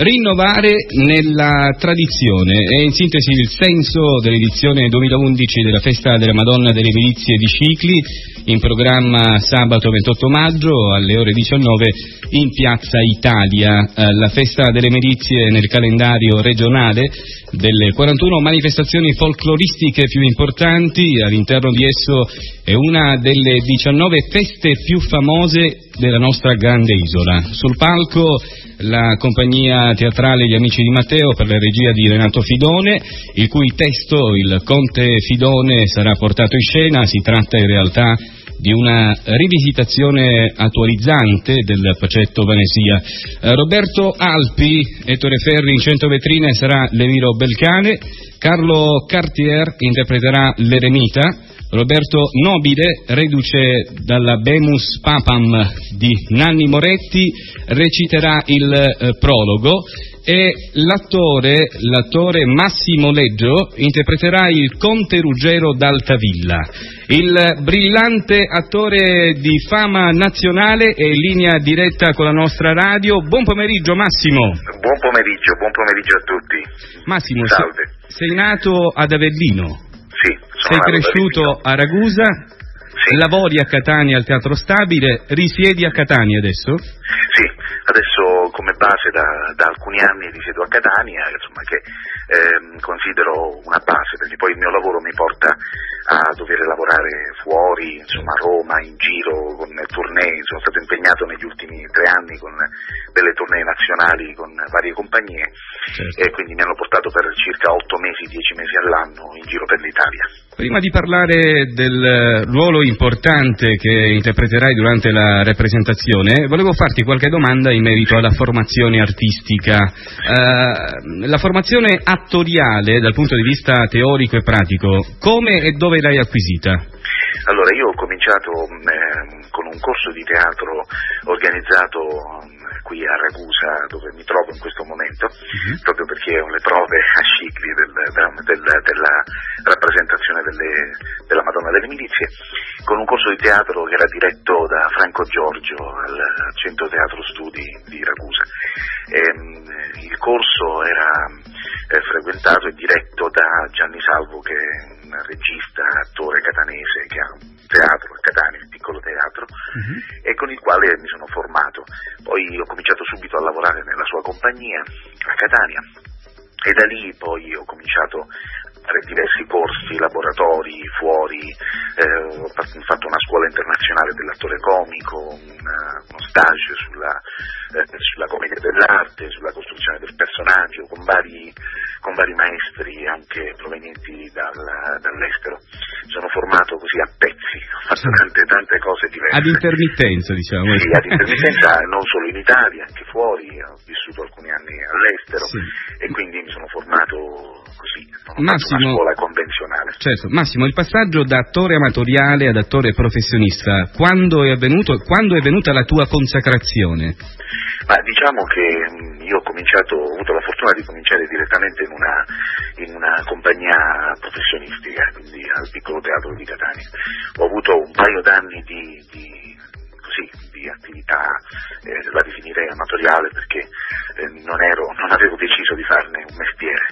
Rinnovare nella tradizione è in sintesi il senso dell'edizione 2011 della Festa della Madonna delle Milizie di Cicli, in programma sabato 28 maggio alle ore 19 in Piazza Italia. Eh, la Festa delle Milizie nel calendario regionale delle 41 manifestazioni folcloristiche più importanti, all'interno di esso è una delle 19 feste più famose della nostra grande isola. Sul palco la compagnia teatrale Gli Amici di Matteo per la regia di Renato Fidone, il cui testo, il Conte Fidone, sarà portato in scena. Si tratta in realtà di una rivisitazione attualizzante del Pacetto Vanesia. Eh, Roberto Alpi, Ettore Ferri in cento vetrine sarà Leviro Belcane, Carlo Cartier interpreterà l'Eremita, Roberto Nobile, reduce dalla Bemus Papam di Nanni Moretti, reciterà il eh, prologo e l'attore, l'attore, Massimo Leggio interpreterà il Conte Ruggero d'Altavilla. Il brillante attore di fama nazionale è in linea diretta con la nostra radio. Buon pomeriggio Massimo. Buon pomeriggio, buon pomeriggio a tutti. Massimo, Salve. sei nato ad Avellino. Sei cresciuto a Ragusa, sì. lavori a Catania al Teatro Stabile, risiedi a Catania adesso? Sì, adesso come base da, da alcuni anni risiedo a Catania, insomma, che ehm, considero una base perché poi il mio lavoro mi porta a dover lavorare fuori, insomma, a Roma, in giro, con tournée, sono stato impegnato negli ultimi tre anni con delle tournée nazionali con varie compagnie certo. e quindi mi hanno portato per circa otto mesi, dieci mesi all'anno in giro per l'Italia. Prima di parlare del ruolo importante che interpreterai durante la rappresentazione, volevo farti qualche domanda in merito alla formazione artistica. Uh, la formazione attoriale dal punto di vista teorico e pratico, come e dove l'hai acquisita? Allora, io ho cominciato eh, con un corso di teatro organizzato qui a Ragusa dove mi trovo in questo momento, uh-huh. proprio perché ho le prove a Scicli del, del, della rappresentazione delle, della Madonna delle Milizie, con un corso di teatro che era diretto da Franco Giorgio al Centro Teatro Studi di Ragusa. E, ehm, il corso era eh, frequentato e diretto da Gianni Salvo che regista, attore catanese che ha un teatro a Catania, un piccolo teatro, uh-huh. e con il quale mi sono formato. Poi ho cominciato subito a lavorare nella sua compagnia a Catania e da lì poi ho cominciato fare diversi corsi, laboratori fuori, eh, ho fatto una scuola internazionale dell'attore comico, una, uno stage sulla, eh, sulla commedia dell'arte, sulla costruzione del personaggio, con vari, con vari maestri anche provenienti dal, dall'estero. Sono formato così a pezzi, ho fatto tante, tante cose diverse. Ad intermittenza, diciamo. Sì, ad intermittenza, non solo in Italia, anche fuori, ho vissuto alcuni anni all'estero sì. e quindi mi sono formato così, Massimo, una scuola convenzionale. Certo, Massimo, il passaggio da attore amatoriale ad attore professionista, quando è avvenuto, quando è venuta la tua consacrazione? Ma diciamo che io ho cominciato, ho avuto la fortuna di cominciare direttamente in una, in una compagnia professionistica, quindi al piccolo teatro di Catania. Ho avuto un paio d'anni di, di, così, di attività, eh, la definirei amatoriale perché eh, non, ero, non avevo deciso di farne un mestiere,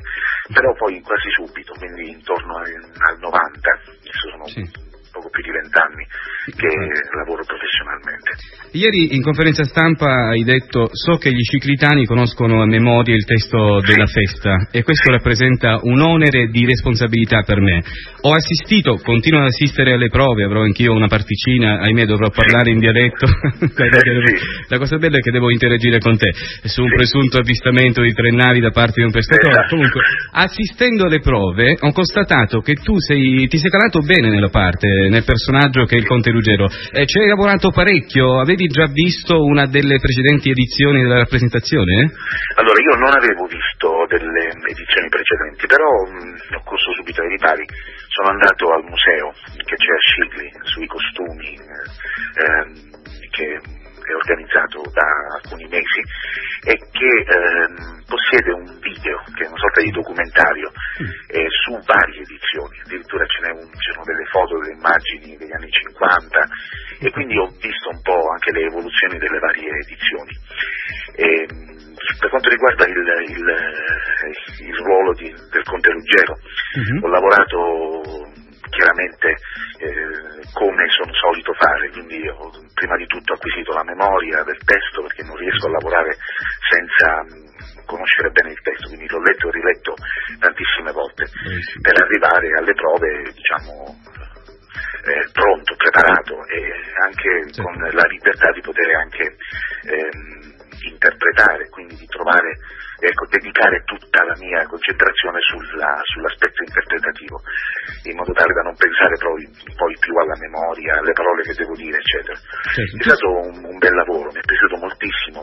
però poi quasi subito, quindi intorno al, al 90, adesso sono sì. poco più di vent'anni che lavoro professionalmente. Ieri in conferenza stampa hai detto so che gli ciclitani conoscono a memoria il testo della festa e questo rappresenta un onere di responsabilità per me. Ho assistito, continuo ad assistere alle prove, avrò anch'io una particina, ahimè dovrò parlare in dialetto, la cosa bella è che devo interagire con te su un presunto avvistamento di tre navi da parte di un pescatore. Esatto. Comunque, assistendo alle prove ho constatato che tu sei, ti sei calato bene nella parte, nel personaggio che è il Conte Ruggero. Eh, ci hai lavorato parecchio, avevi già visto una delle precedenti edizioni della rappresentazione? Allora, io non avevo visto delle edizioni precedenti, però mh, ho corso subito ai ripari. Sono andato al museo che c'è a Scigli sui costumi, eh, che è organizzato da alcuni mesi e che ehm, possiede un video, che è una sorta di documentario, eh, su varie edizioni, addirittura ce un, c'erano delle foto, delle immagini degli anni 50 e quindi ho visto un po' anche le evoluzioni delle varie edizioni. E, per quanto riguarda il, il, il ruolo di, del Conte Ruggero, uh-huh. ho lavorato chiaramente eh, come sono solito fare, quindi ho prima di tutto acquisito la memoria del testo perché non riesco a lavorare senza mh, conoscere bene il testo, quindi l'ho letto e riletto tantissime volte eh sì. per arrivare alle prove diciamo eh, pronto, preparato e anche sì. con la libertà di poter anche ehm, interpretare, quindi di trovare, ecco, dedicare tutta la mia concentrazione sulla, sull'aspetto interpretativo, in modo tale da non pensare poi, poi, più alla memoria, alle parole che devo dire, eccetera. Certo. È stato un, un, bel lavoro, mi è piaciuto moltissimo.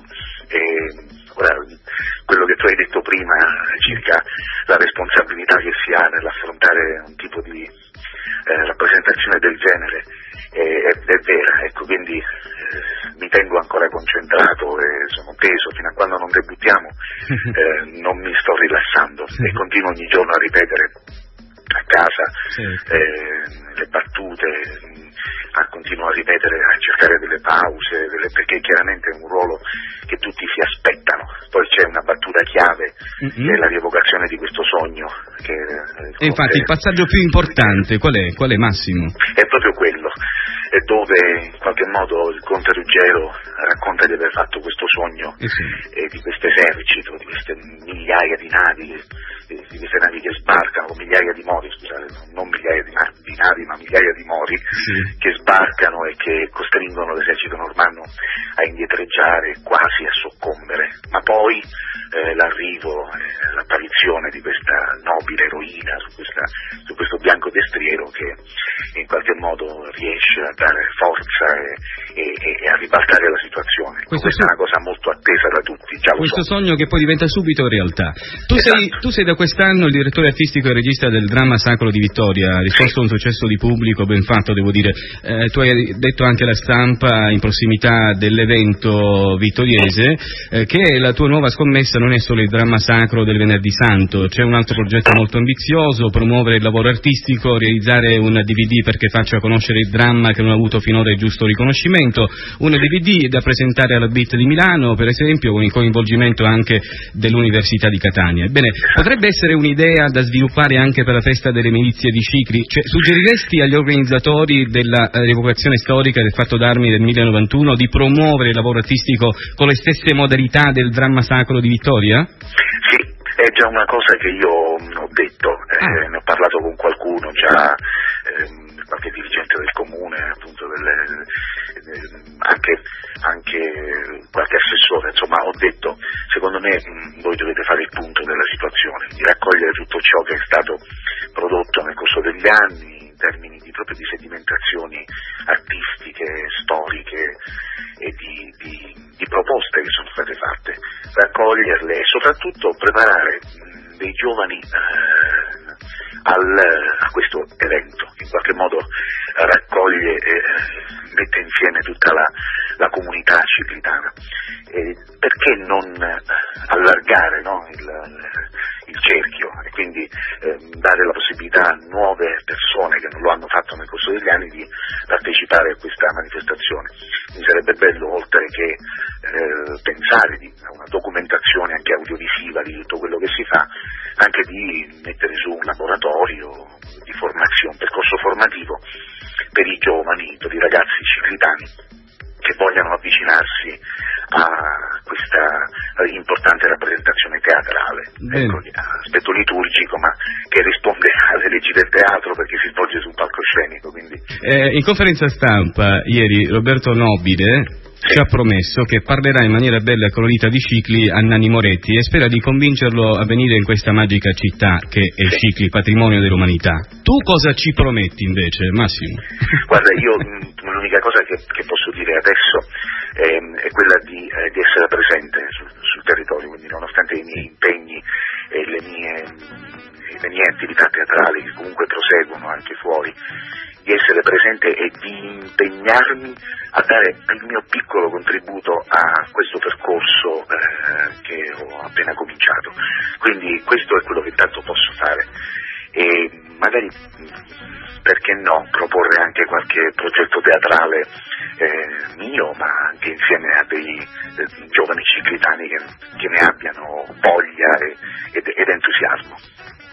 E, ora, quello che tu hai detto prima circa la responsabilità che si ha nell'affrontare un tipo di eh, rappresentazione del genere. È, è, è vera, ecco, quindi eh, mi tengo ancora concentrato e sono teso fino a quando non debuttiamo, eh, non mi sto rilassando e continuo ogni giorno a ripetere a casa eh, le battute, a continuo a ripetere, a cercare delle pause, delle, perché chiaramente è un ruolo che tutti si aspettano. Poi c'è una battuta chiave, mm-hmm. che è la rievocazione di questo sogno. Che, eh, e infatti il passaggio più importante qual è? Qual è Massimo? È proprio quello, è dove in qualche modo il conte Ruggero racconta di aver fatto questo sogno eh sì. eh, di questo esercito, di queste migliaia di navi, di, di queste navi che sbarcano, migliaia di mori, scusate, non migliaia di navi ma migliaia di mori sì. che sbarcano e che costringono l'esercito normanno a indietreggiare, quasi a soccombere, ma poi eh, l'arrivo, eh, l'apparizione di questa nobile eroina su, questa, su questo bianco destriero che in qualche modo riesce a dare forza e, e, e a ribaltare la situazione. Questo Questa so... è una cosa molto attesa da tutti. Questo so. sogno che poi diventa subito realtà. Tu, esatto. sei, tu, sei, da quest'anno il direttore artistico e regista del dramma sacro di Vittoria, risposto a un successo di pubblico, ben fatto devo dire. Eh, tu hai detto anche alla stampa in prossimità dell'evento vittoriese eh, che la tua nuova scommessa non è solo il dramma sacro del venerdì santo, c'è un altro progetto molto ambizioso, promuovere il lavoro artistico, realizzare un DVD perché faccia conoscere il dramma che non ha avuto finora il giusto riconoscimento, un DVD da presentare alla BIT di Milano, per esempio, con il coinvolgimento anche dell'Università di Catania. Ebbene, potrebbe essere un'idea da sviluppare anche per la festa delle milizie di Cicli? Cioè, suggeriresti agli organizzatori della eh, rievocazione storica del fatto d'armi del 1091 di promuovere il lavoro artistico con le stesse modalità del dramma sacro di Vittoria? Sì, è già una cosa che io ho detto, eh, ah. ne ho parlato con qualcuno già. Eh, qualche dirigente del comune, appunto delle, anche, anche, qualche assessore, insomma ho detto secondo me mh, voi dovete fare il punto della situazione, di raccogliere tutto ciò che è stato prodotto nel corso degli anni raccoglierle e soprattutto preparare mh, dei giovani eh, al, a questo evento, in qualche modo raccoglie e mette insieme tutta la, la comunità ciclitana. E perché non laboratorio di formazione, un percorso formativo per i giovani, per i ragazzi ciclitani che vogliano avvicinarsi a questa importante rappresentazione teatrale, ecco, aspetto liturgico ma che risponde alle leggi del teatro perché si svolge sul palcoscenico. Quindi... Eh, in conferenza stampa ieri Roberto Nobile ci ha promesso che parlerà in maniera bella e colorita di Cicli a Nanni Moretti e spera di convincerlo a venire in questa magica città che è Cicli, patrimonio dell'umanità. Tu cosa ci prometti invece, Massimo? Guarda, io mm, l'unica cosa che, che posso dire adesso è, è quella di, eh, di, essere presente sul, sul, territorio, quindi nonostante i miei impegni e le mie, le mie attività teatrali che comunque proseguono anche fuori, di essere presente e di impegnarmi a dare il mio piccolo contributo a questo percorso eh, che ho appena cominciato. Quindi questo è quello che tanto posso fare. E, magari perché no proporre anche qualche progetto teatrale eh, mio ma anche insieme a dei eh, giovani ciclitani che, che, ne abbiano voglia e, ed, ed entusiasmo.